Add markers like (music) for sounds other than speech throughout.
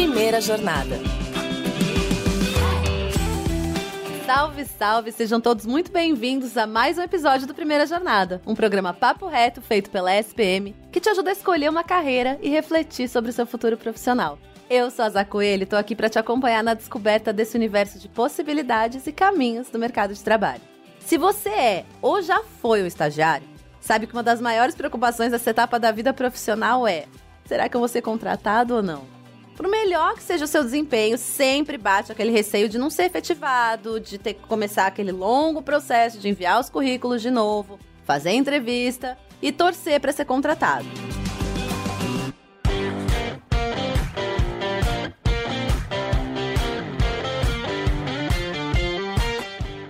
Primeira Jornada. Salve, salve! Sejam todos muito bem-vindos a mais um episódio do Primeira Jornada, um programa papo reto feito pela SPM que te ajuda a escolher uma carreira e refletir sobre o seu futuro profissional. Eu sou a Zá Coelho e tô aqui para te acompanhar na descoberta desse universo de possibilidades e caminhos do mercado de trabalho. Se você é ou já foi um estagiário, sabe que uma das maiores preocupações dessa etapa da vida profissional é: será que eu vou ser contratado ou não? Por melhor que seja o seu desempenho, sempre bate aquele receio de não ser efetivado, de ter que começar aquele longo processo de enviar os currículos de novo, fazer entrevista e torcer para ser contratado.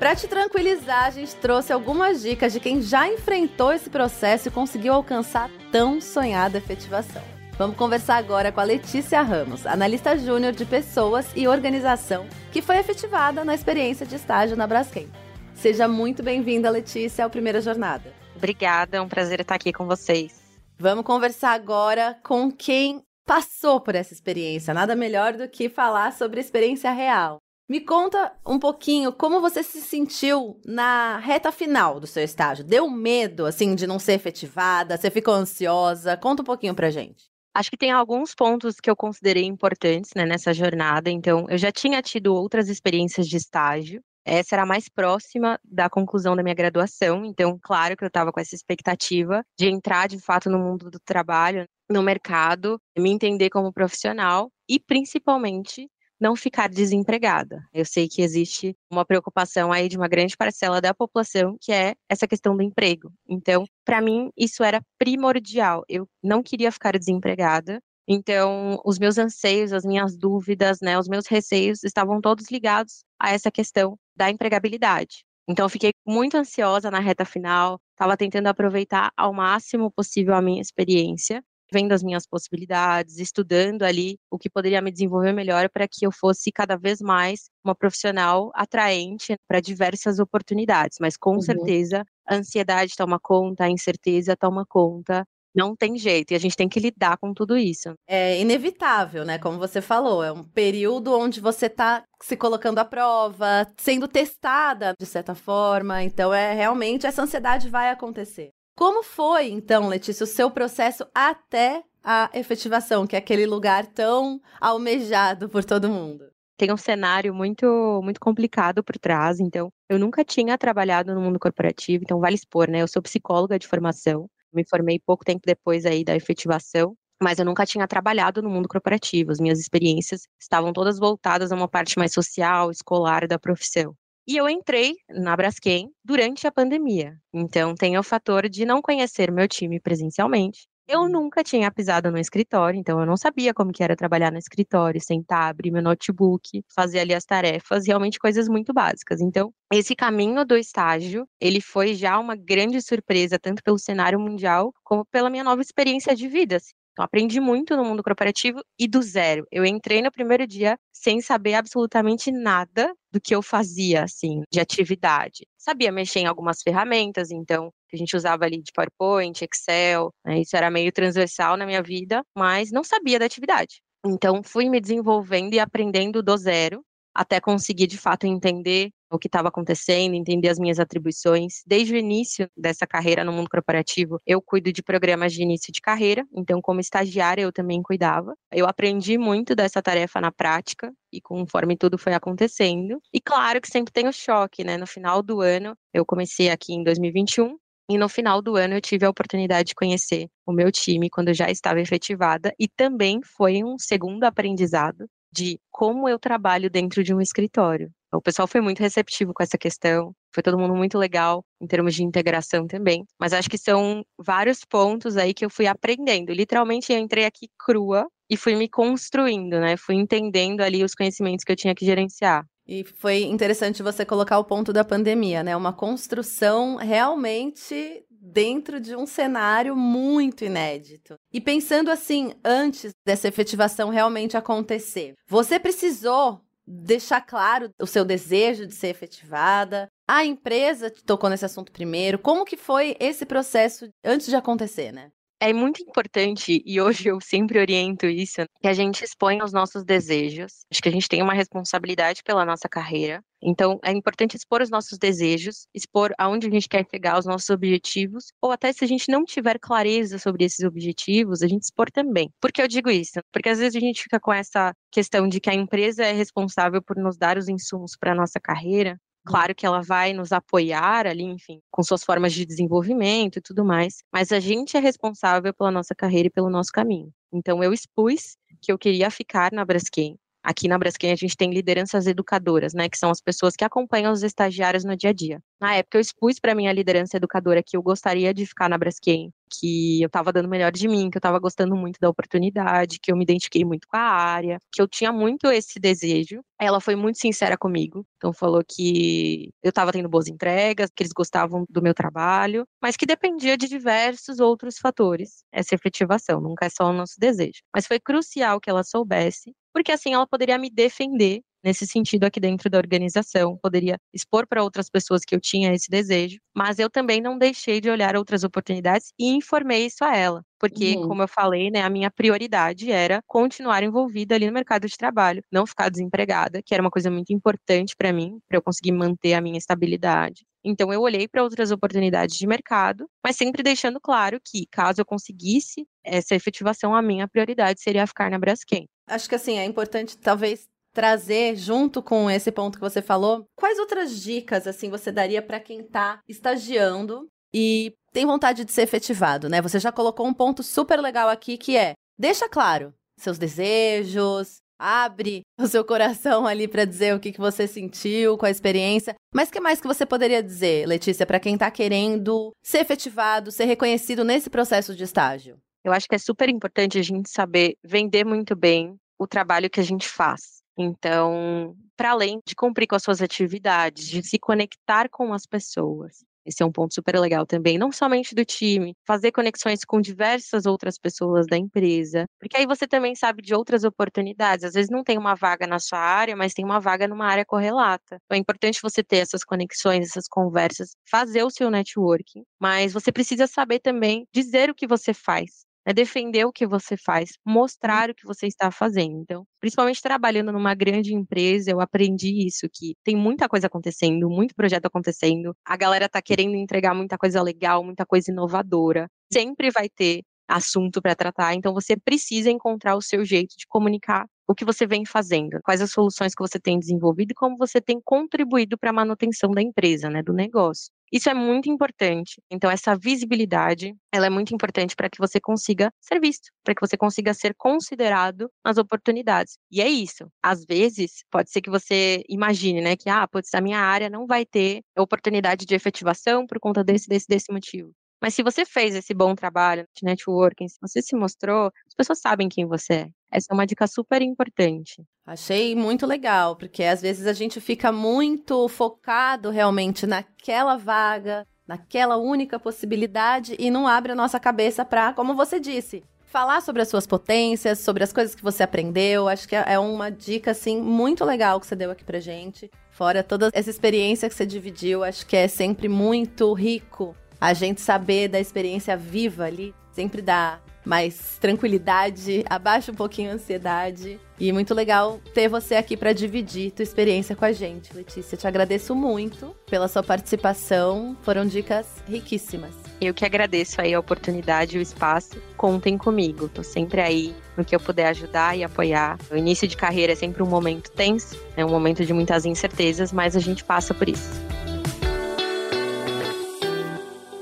Para te tranquilizar, a gente trouxe algumas dicas de quem já enfrentou esse processo e conseguiu alcançar tão sonhada efetivação. Vamos conversar agora com a Letícia Ramos, analista júnior de pessoas e organização, que foi efetivada na experiência de estágio na Braskem. Seja muito bem-vinda, Letícia, ao Primeira Jornada. Obrigada, é um prazer estar aqui com vocês. Vamos conversar agora com quem passou por essa experiência. Nada melhor do que falar sobre a experiência real. Me conta um pouquinho como você se sentiu na reta final do seu estágio. Deu medo, assim, de não ser efetivada? Você ficou ansiosa? Conta um pouquinho pra gente. Acho que tem alguns pontos que eu considerei importantes né, nessa jornada. Então, eu já tinha tido outras experiências de estágio. Essa era a mais próxima da conclusão da minha graduação. Então, claro que eu estava com essa expectativa de entrar de fato no mundo do trabalho, no mercado, me entender como profissional e, principalmente, não ficar desempregada. Eu sei que existe uma preocupação aí de uma grande parcela da população, que é essa questão do emprego. Então, para mim, isso era primordial. Eu não queria ficar desempregada. Então, os meus anseios, as minhas dúvidas, né, os meus receios estavam todos ligados a essa questão da empregabilidade. Então, eu fiquei muito ansiosa na reta final, estava tentando aproveitar ao máximo possível a minha experiência vendo as minhas possibilidades, estudando ali o que poderia me desenvolver melhor para que eu fosse cada vez mais uma profissional atraente para diversas oportunidades. Mas com uhum. certeza a ansiedade toma conta, a incerteza toma conta. Não tem jeito, e a gente tem que lidar com tudo isso. É inevitável, né? Como você falou, é um período onde você está se colocando à prova, sendo testada de certa forma. Então, é realmente essa ansiedade vai acontecer. Como foi, então, Letícia, o seu processo até a efetivação, que é aquele lugar tão almejado por todo mundo? Tem um cenário muito, muito complicado por trás, então eu nunca tinha trabalhado no mundo corporativo, então vale expor, né? Eu sou psicóloga de formação, me formei pouco tempo depois aí da efetivação, mas eu nunca tinha trabalhado no mundo corporativo. As minhas experiências estavam todas voltadas a uma parte mais social, escolar da profissão. E eu entrei na Braskem durante a pandemia. Então tem o fator de não conhecer meu time presencialmente. Eu uhum. nunca tinha pisado no escritório, então eu não sabia como que era trabalhar no escritório, sentar, abrir meu notebook, fazer ali as tarefas, realmente coisas muito básicas. Então, esse caminho do estágio, ele foi já uma grande surpresa, tanto pelo cenário mundial, como pela minha nova experiência de vida. Então, aprendi muito no mundo corporativo e do zero. Eu entrei no primeiro dia sem saber absolutamente nada do que eu fazia, assim, de atividade. Sabia mexer em algumas ferramentas, então, que a gente usava ali de PowerPoint, Excel, né, isso era meio transversal na minha vida, mas não sabia da atividade. Então, fui me desenvolvendo e aprendendo do zero até conseguir de fato entender o que estava acontecendo, entender as minhas atribuições. Desde o início dessa carreira no mundo corporativo, eu cuido de programas de início de carreira, então como estagiária eu também cuidava. Eu aprendi muito dessa tarefa na prática e conforme tudo foi acontecendo. E claro que sempre tem o choque, né? No final do ano, eu comecei aqui em 2021, e no final do ano eu tive a oportunidade de conhecer o meu time quando já estava efetivada e também foi um segundo aprendizado de como eu trabalho dentro de um escritório. O pessoal foi muito receptivo com essa questão, foi todo mundo muito legal em termos de integração também. Mas acho que são vários pontos aí que eu fui aprendendo. Literalmente eu entrei aqui crua e fui me construindo, né? Fui entendendo ali os conhecimentos que eu tinha que gerenciar. E foi interessante você colocar o ponto da pandemia, né? Uma construção realmente dentro de um cenário muito inédito. E pensando assim, antes dessa efetivação realmente acontecer, você precisou deixar claro o seu desejo de ser efetivada. A empresa tocou nesse assunto primeiro. Como que foi esse processo antes de acontecer, né? É muito importante, e hoje eu sempre oriento isso, que a gente exponha os nossos desejos. Acho que a gente tem uma responsabilidade pela nossa carreira. Então, é importante expor os nossos desejos, expor aonde a gente quer chegar, os nossos objetivos, ou até se a gente não tiver clareza sobre esses objetivos, a gente expor também. Por que eu digo isso? Porque às vezes a gente fica com essa questão de que a empresa é responsável por nos dar os insumos para a nossa carreira, Claro que ela vai nos apoiar ali, enfim, com suas formas de desenvolvimento e tudo mais, mas a gente é responsável pela nossa carreira e pelo nosso caminho. Então eu expus que eu queria ficar na Braskem. Aqui na Braskem a gente tem lideranças educadoras, né, que são as pessoas que acompanham os estagiários no dia a dia. Na época eu expus para minha liderança educadora que eu gostaria de ficar na Braskem, que eu estava dando o melhor de mim, que eu estava gostando muito da oportunidade, que eu me identifiquei muito com a área, que eu tinha muito esse desejo. Ela foi muito sincera comigo, então falou que eu estava tendo boas entregas, que eles gostavam do meu trabalho, mas que dependia de diversos outros fatores essa efetivação, nunca é só o nosso desejo. Mas foi crucial que ela soubesse porque assim ela poderia me defender nesse sentido aqui dentro da organização, poderia expor para outras pessoas que eu tinha esse desejo, mas eu também não deixei de olhar outras oportunidades e informei isso a ela, porque uhum. como eu falei, né, a minha prioridade era continuar envolvida ali no mercado de trabalho, não ficar desempregada, que era uma coisa muito importante para mim, para eu conseguir manter a minha estabilidade. Então eu olhei para outras oportunidades de mercado, mas sempre deixando claro que caso eu conseguisse essa efetivação, a minha prioridade seria ficar na Braskem. Acho que assim, é importante talvez trazer junto com esse ponto que você falou, quais outras dicas assim você daria para quem está estagiando e tem vontade de ser efetivado, né? Você já colocou um ponto super legal aqui que é: deixa claro seus desejos, abre o seu coração ali para dizer o que, que você sentiu com a experiência. Mas que mais que você poderia dizer, Letícia, para quem está querendo ser efetivado, ser reconhecido nesse processo de estágio? Eu acho que é super importante a gente saber vender muito bem o trabalho que a gente faz. Então, para além de cumprir com as suas atividades, de se conectar com as pessoas, esse é um ponto super legal também, não somente do time, fazer conexões com diversas outras pessoas da empresa, porque aí você também sabe de outras oportunidades. Às vezes não tem uma vaga na sua área, mas tem uma vaga numa área correlata. Então é importante você ter essas conexões, essas conversas, fazer o seu networking, mas você precisa saber também dizer o que você faz é defender o que você faz, mostrar o que você está fazendo. Então, principalmente trabalhando numa grande empresa, eu aprendi isso, que tem muita coisa acontecendo, muito projeto acontecendo, a galera tá querendo entregar muita coisa legal, muita coisa inovadora. Sempre vai ter assunto para tratar, então você precisa encontrar o seu jeito de comunicar o que você vem fazendo, quais as soluções que você tem desenvolvido e como você tem contribuído para a manutenção da empresa, né, do negócio. Isso é muito importante. Então, essa visibilidade, ela é muito importante para que você consiga ser visto, para que você consiga ser considerado nas oportunidades. E é isso. Às vezes, pode ser que você imagine, né, que, ah, putz, a minha área não vai ter oportunidade de efetivação por conta desse, desse, desse motivo. Mas se você fez esse bom trabalho de networking, se você se mostrou, as pessoas sabem quem você é. Essa é uma dica super importante. Achei muito legal, porque às vezes a gente fica muito focado realmente naquela vaga, naquela única possibilidade e não abre a nossa cabeça para, como você disse, falar sobre as suas potências, sobre as coisas que você aprendeu. Acho que é uma dica assim muito legal que você deu aqui pra gente. Fora toda essa experiência que você dividiu, acho que é sempre muito rico a gente saber da experiência viva ali sempre dá mais tranquilidade, (laughs) abaixa um pouquinho a ansiedade. E muito legal ter você aqui para dividir tua experiência com a gente, Letícia. Te agradeço muito pela sua participação. Foram dicas riquíssimas. Eu que agradeço aí a oportunidade e o espaço. Contem comigo. Tô sempre aí no que eu puder ajudar e apoiar. O início de carreira é sempre um momento tenso, é um momento de muitas incertezas, mas a gente passa por isso.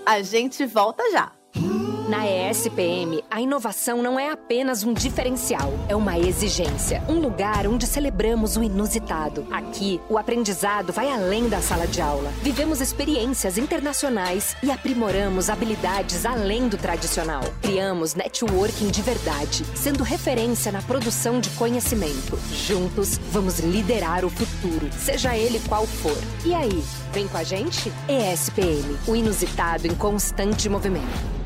A gente volta já. Na ESPM, a inovação não é apenas um diferencial, é uma exigência. Um lugar onde celebramos o inusitado. Aqui, o aprendizado vai além da sala de aula. Vivemos experiências internacionais e aprimoramos habilidades além do tradicional. Criamos networking de verdade, sendo referência na produção de conhecimento. Juntos, vamos liderar o futuro, seja ele qual for. E aí, vem com a gente? ESPM, o inusitado em constante movimento.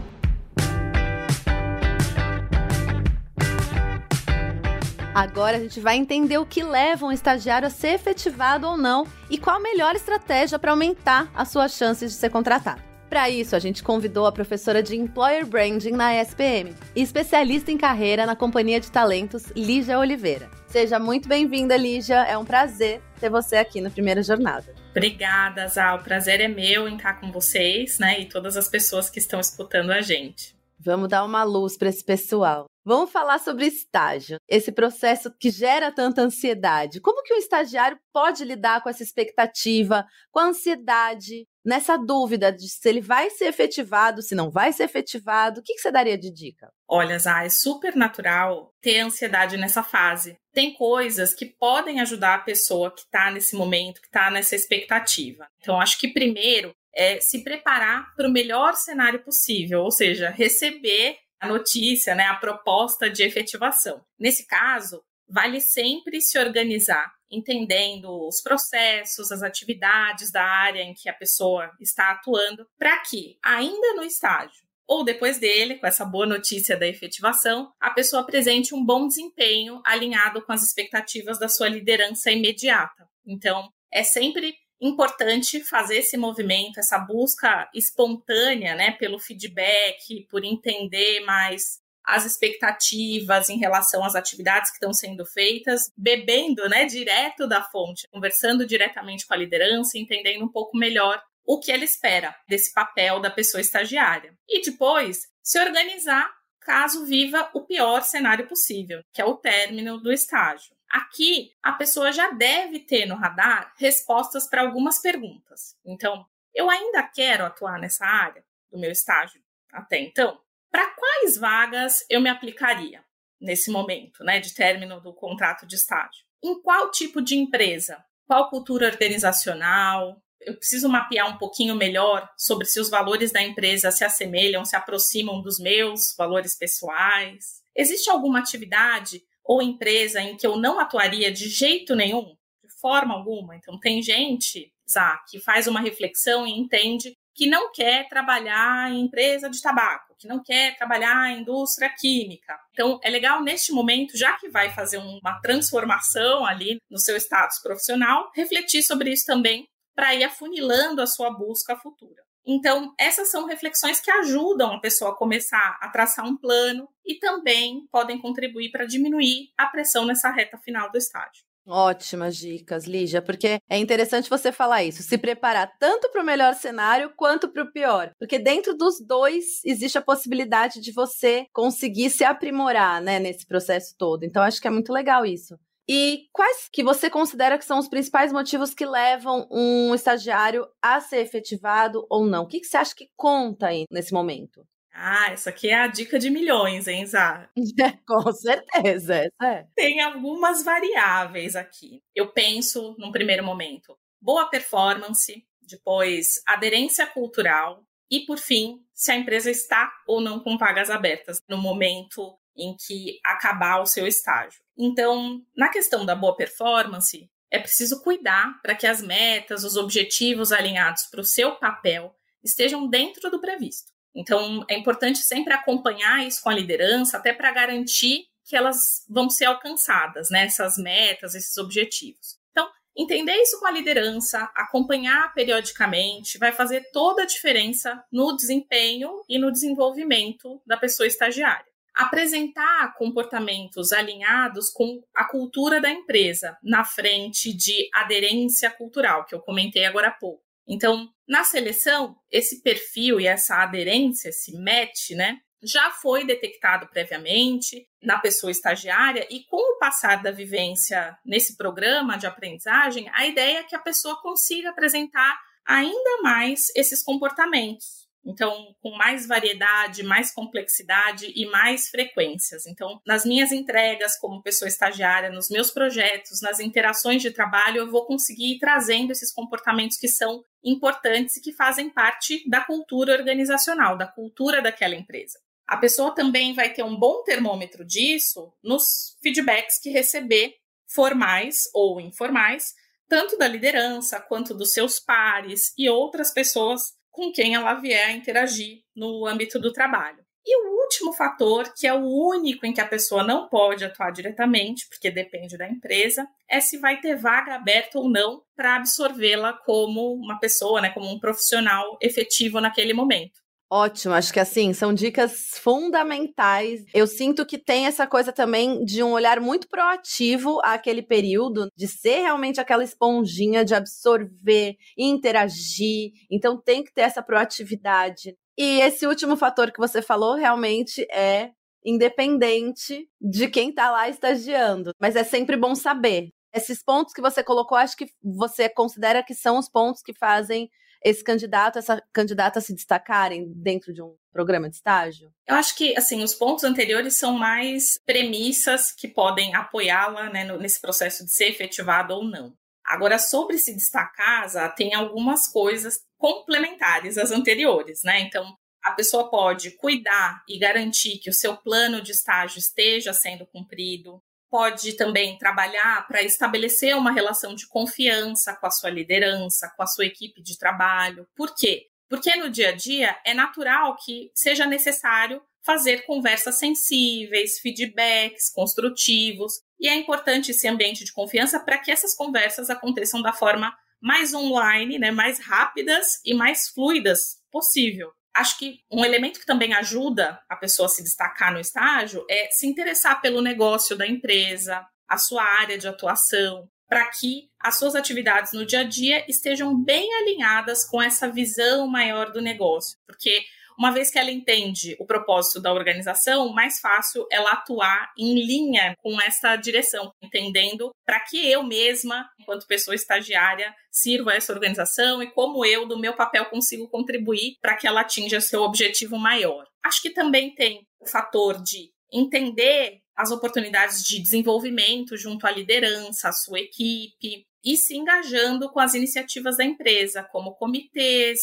Agora a gente vai entender o que leva um estagiário a ser efetivado ou não e qual a melhor estratégia para aumentar as suas chances de ser contratado. para isso, a gente convidou a professora de Employer Branding na SPM e especialista em carreira na Companhia de Talentos, Lígia Oliveira. Seja muito bem-vinda, Lígia. É um prazer ter você aqui na primeira jornada. Obrigada, Zal. O prazer é meu em estar com vocês, né? E todas as pessoas que estão escutando a gente. Vamos dar uma luz para esse pessoal. Vamos falar sobre estágio, esse processo que gera tanta ansiedade. Como que um estagiário pode lidar com essa expectativa, com a ansiedade, nessa dúvida de se ele vai ser efetivado, se não vai ser efetivado? O que, que você daria de dica? Olha, Zá, é super natural ter ansiedade nessa fase. Tem coisas que podem ajudar a pessoa que está nesse momento, que está nessa expectativa. Então, acho que primeiro é se preparar para o melhor cenário possível, ou seja, receber a notícia, né, a proposta de efetivação. Nesse caso, vale sempre se organizar, entendendo os processos, as atividades da área em que a pessoa está atuando, para que, ainda no estágio ou depois dele, com essa boa notícia da efetivação, a pessoa apresente um bom desempenho alinhado com as expectativas da sua liderança imediata. Então, é sempre importante fazer esse movimento, essa busca espontânea, né, pelo feedback, por entender mais as expectativas em relação às atividades que estão sendo feitas, bebendo, né, direto da fonte, conversando diretamente com a liderança, entendendo um pouco melhor o que ela espera desse papel da pessoa estagiária. E depois se organizar caso viva o pior cenário possível, que é o término do estágio. Aqui, a pessoa já deve ter no radar respostas para algumas perguntas. Então, eu ainda quero atuar nessa área do meu estágio até então? Para quais vagas eu me aplicaria nesse momento, né, de término do contrato de estágio? Em qual tipo de empresa? Qual cultura organizacional? Eu preciso mapear um pouquinho melhor sobre se os valores da empresa se assemelham, se aproximam dos meus valores pessoais. Existe alguma atividade ou empresa em que eu não atuaria de jeito nenhum, de forma alguma. Então, tem gente, Zá, que faz uma reflexão e entende que não quer trabalhar em empresa de tabaco, que não quer trabalhar em indústria química. Então, é legal neste momento, já que vai fazer uma transformação ali no seu status profissional, refletir sobre isso também para ir afunilando a sua busca futura. Então, essas são reflexões que ajudam a pessoa a começar a traçar um plano e também podem contribuir para diminuir a pressão nessa reta final do estágio. Ótimas dicas, Lígia, porque é interessante você falar isso, se preparar tanto para o melhor cenário quanto para o pior, porque dentro dos dois existe a possibilidade de você conseguir se aprimorar, né, nesse processo todo. Então acho que é muito legal isso. E quais que você considera que são os principais motivos que levam um estagiário a ser efetivado ou não? O que, que você acha que conta aí nesse momento? Ah, essa aqui é a dica de milhões, hein, Zá? (laughs) Com certeza, é. Tem algumas variáveis aqui. Eu penso, num primeiro momento, boa performance, depois aderência cultural e, por fim, se a empresa está ou não com vagas abertas no momento em que acabar o seu estágio. Então, na questão da boa performance, é preciso cuidar para que as metas, os objetivos alinhados para o seu papel estejam dentro do previsto. Então, é importante sempre acompanhar isso com a liderança, até para garantir que elas vão ser alcançadas, né? Essas metas, esses objetivos. Então, entender isso com a liderança, acompanhar periodicamente, vai fazer toda a diferença no desempenho e no desenvolvimento da pessoa estagiária apresentar comportamentos alinhados com a cultura da empresa, na frente de aderência cultural, que eu comentei agora há pouco. Então, na seleção, esse perfil e essa aderência, esse match, né, já foi detectado previamente na pessoa estagiária e com o passar da vivência nesse programa de aprendizagem, a ideia é que a pessoa consiga apresentar ainda mais esses comportamentos. Então, com mais variedade, mais complexidade e mais frequências. Então, nas minhas entregas como pessoa estagiária, nos meus projetos, nas interações de trabalho, eu vou conseguir ir trazendo esses comportamentos que são importantes e que fazem parte da cultura organizacional, da cultura daquela empresa. A pessoa também vai ter um bom termômetro disso nos feedbacks que receber, formais ou informais, tanto da liderança quanto dos seus pares e outras pessoas com quem ela vier a interagir no âmbito do trabalho. E o último fator, que é o único em que a pessoa não pode atuar diretamente, porque depende da empresa, é se vai ter vaga aberta ou não para absorvê-la como uma pessoa, né, como um profissional efetivo naquele momento. Ótimo, acho que assim, são dicas fundamentais. Eu sinto que tem essa coisa também de um olhar muito proativo àquele período, de ser realmente aquela esponjinha de absorver, interagir. Então tem que ter essa proatividade. E esse último fator que você falou realmente é independente de quem está lá estagiando, mas é sempre bom saber. Esses pontos que você colocou, acho que você considera que são os pontos que fazem esse candidato, essa candidata se destacarem dentro de um programa de estágio? Eu acho que, assim, os pontos anteriores são mais premissas que podem apoiá-la né, nesse processo de ser efetivado ou não. Agora, sobre se destacar, tem algumas coisas complementares às anteriores, né? Então, a pessoa pode cuidar e garantir que o seu plano de estágio esteja sendo cumprido, pode também trabalhar para estabelecer uma relação de confiança com a sua liderança, com a sua equipe de trabalho. Por quê? Porque no dia a dia é natural que seja necessário fazer conversas sensíveis, feedbacks construtivos, e é importante esse ambiente de confiança para que essas conversas aconteçam da forma mais online, né, mais rápidas e mais fluidas possível acho que um elemento que também ajuda a pessoa a se destacar no estágio é se interessar pelo negócio da empresa, a sua área de atuação, para que as suas atividades no dia a dia estejam bem alinhadas com essa visão maior do negócio. Porque uma vez que ela entende o propósito da organização, mais fácil ela atuar em linha com essa direção, entendendo para que eu mesma, enquanto pessoa estagiária, sirva essa organização e como eu, do meu papel, consigo contribuir para que ela atinja seu objetivo maior. Acho que também tem o fator de entender as oportunidades de desenvolvimento junto à liderança, à sua equipe, e se engajando com as iniciativas da empresa, como comitês,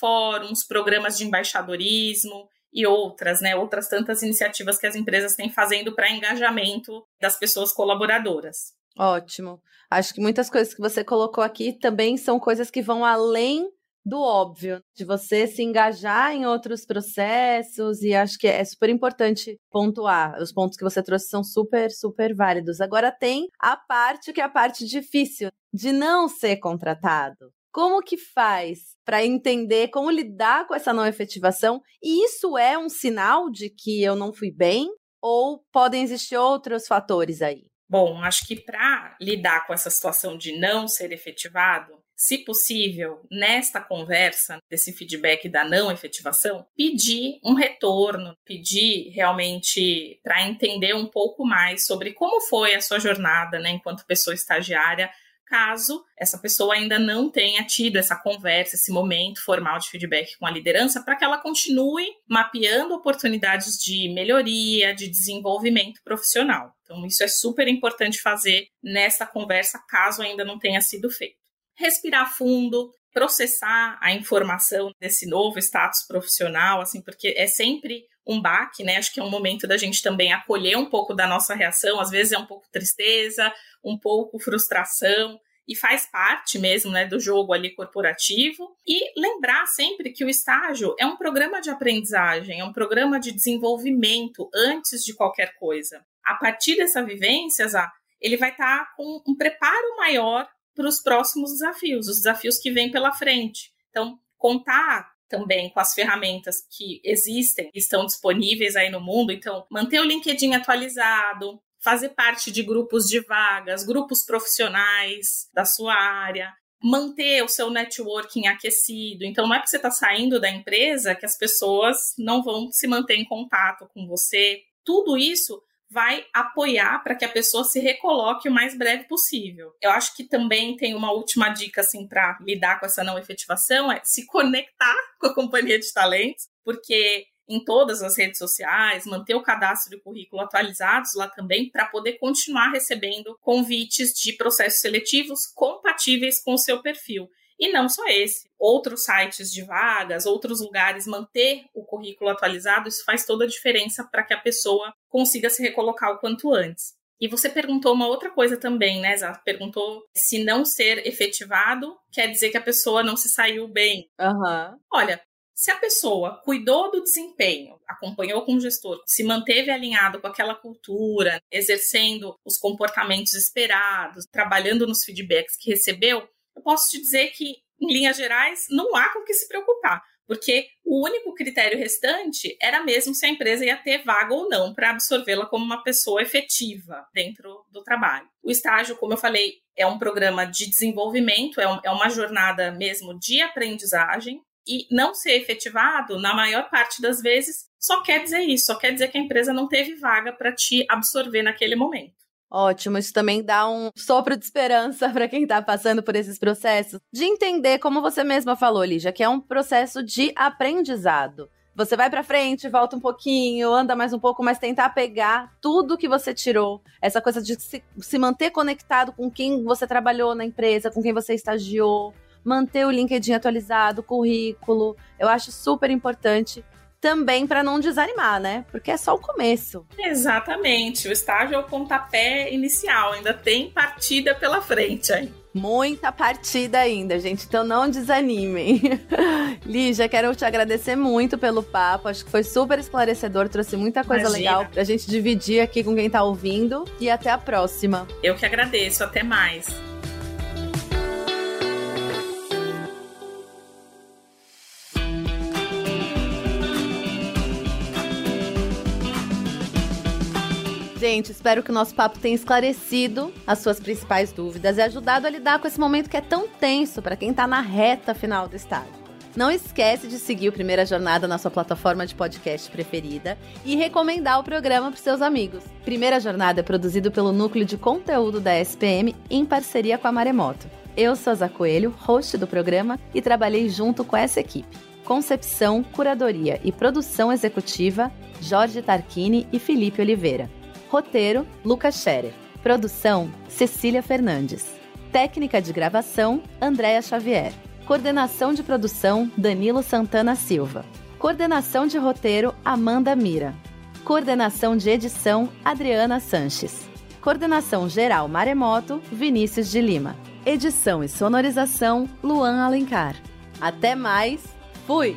fóruns, programas de embaixadorismo e outras, né? Outras tantas iniciativas que as empresas têm fazendo para engajamento das pessoas colaboradoras. Ótimo. Acho que muitas coisas que você colocou aqui também são coisas que vão além do óbvio, de você se engajar em outros processos, e acho que é super importante pontuar. Os pontos que você trouxe são super, super válidos. Agora tem a parte que é a parte difícil, de não ser contratado. Como que faz para entender como lidar com essa não efetivação? E isso é um sinal de que eu não fui bem? Ou podem existir outros fatores aí? Bom, acho que para lidar com essa situação de não ser efetivado, se possível, nesta conversa, desse feedback da não efetivação, pedir um retorno, pedir realmente para entender um pouco mais sobre como foi a sua jornada, né, enquanto pessoa estagiária caso essa pessoa ainda não tenha tido essa conversa, esse momento formal de feedback com a liderança, para que ela continue mapeando oportunidades de melhoria, de desenvolvimento profissional. Então, isso é super importante fazer nessa conversa, caso ainda não tenha sido feito. Respirar fundo, processar a informação desse novo status profissional, assim, porque é sempre um baque, né? Acho que é um momento da gente também acolher um pouco da nossa reação, às vezes é um pouco tristeza, um pouco frustração, e faz parte mesmo né, do jogo ali corporativo. E lembrar sempre que o estágio é um programa de aprendizagem, é um programa de desenvolvimento antes de qualquer coisa. A partir dessa vivência, ele vai estar tá com um preparo maior para os próximos desafios, os desafios que vêm pela frente. Então, contar também com as ferramentas que existem, estão disponíveis aí no mundo. Então, manter o LinkedIn atualizado, fazer parte de grupos de vagas, grupos profissionais da sua área, manter o seu networking aquecido. Então, não é porque você está saindo da empresa que as pessoas não vão se manter em contato com você. Tudo isso vai apoiar para que a pessoa se recoloque o mais breve possível. Eu acho que também tem uma última dica assim para lidar com essa não efetivação é se conectar (laughs) com a companhia de talentos, porque em todas as redes sociais, manter o cadastro e currículo atualizados lá também, para poder continuar recebendo convites de processos seletivos compatíveis com o seu perfil. E não só esse, outros sites de vagas, outros lugares, manter o currículo atualizado, isso faz toda a diferença para que a pessoa consiga se recolocar o quanto antes. E você perguntou uma outra coisa também, né, Zá? Perguntou se não ser efetivado quer dizer que a pessoa não se saiu bem. Uhum. Olha, Se a pessoa cuidou do desempenho, acompanhou com o gestor, se manteve alinhado com aquela cultura, exercendo os comportamentos esperados, trabalhando nos feedbacks que recebeu, eu posso te dizer que, em linhas gerais, não há com o que se preocupar porque o único critério restante era mesmo se a empresa ia ter vaga ou não para absorvê-la como uma pessoa efetiva dentro do trabalho. O estágio, como eu falei, é um programa de desenvolvimento, é, um, é uma jornada mesmo de aprendizagem, e não ser efetivado, na maior parte das vezes, só quer dizer isso, só quer dizer que a empresa não teve vaga para te absorver naquele momento. Ótimo, isso também dá um sopro de esperança para quem está passando por esses processos, de entender, como você mesma falou, Lígia, que é um processo de aprendizado. Você vai para frente, volta um pouquinho, anda mais um pouco, mas tentar pegar tudo que você tirou. Essa coisa de se, se manter conectado com quem você trabalhou na empresa, com quem você estagiou, manter o LinkedIn atualizado, currículo. Eu acho super importante também para não desanimar, né? Porque é só o começo. Exatamente. O estágio é o pontapé inicial, ainda tem partida pela frente aí. Muita partida ainda, gente, então não desanimem. (laughs) Lígia, quero te agradecer muito pelo papo, acho que foi super esclarecedor, trouxe muita coisa Imagina. legal pra gente dividir aqui com quem tá ouvindo e até a próxima. Eu que agradeço, até mais. Gente, espero que o nosso papo tenha esclarecido as suas principais dúvidas e ajudado a lidar com esse momento que é tão tenso para quem está na reta final do estágio. Não esquece de seguir o Primeira Jornada na sua plataforma de podcast preferida e recomendar o programa para seus amigos. Primeira Jornada é produzido pelo Núcleo de Conteúdo da SPM em parceria com a Maremoto. Eu sou a Zá Coelho, host do programa, e trabalhei junto com essa equipe. Concepção, curadoria e produção executiva, Jorge Tarquini e Felipe Oliveira. Roteiro: Lucas Scherer. Produção: Cecília Fernandes. Técnica de gravação: Andréa Xavier. Coordenação de produção: Danilo Santana Silva. Coordenação de roteiro: Amanda Mira. Coordenação de edição: Adriana Sanches. Coordenação geral Maremoto: Vinícius de Lima. Edição e sonorização: Luan Alencar. Até mais. Fui!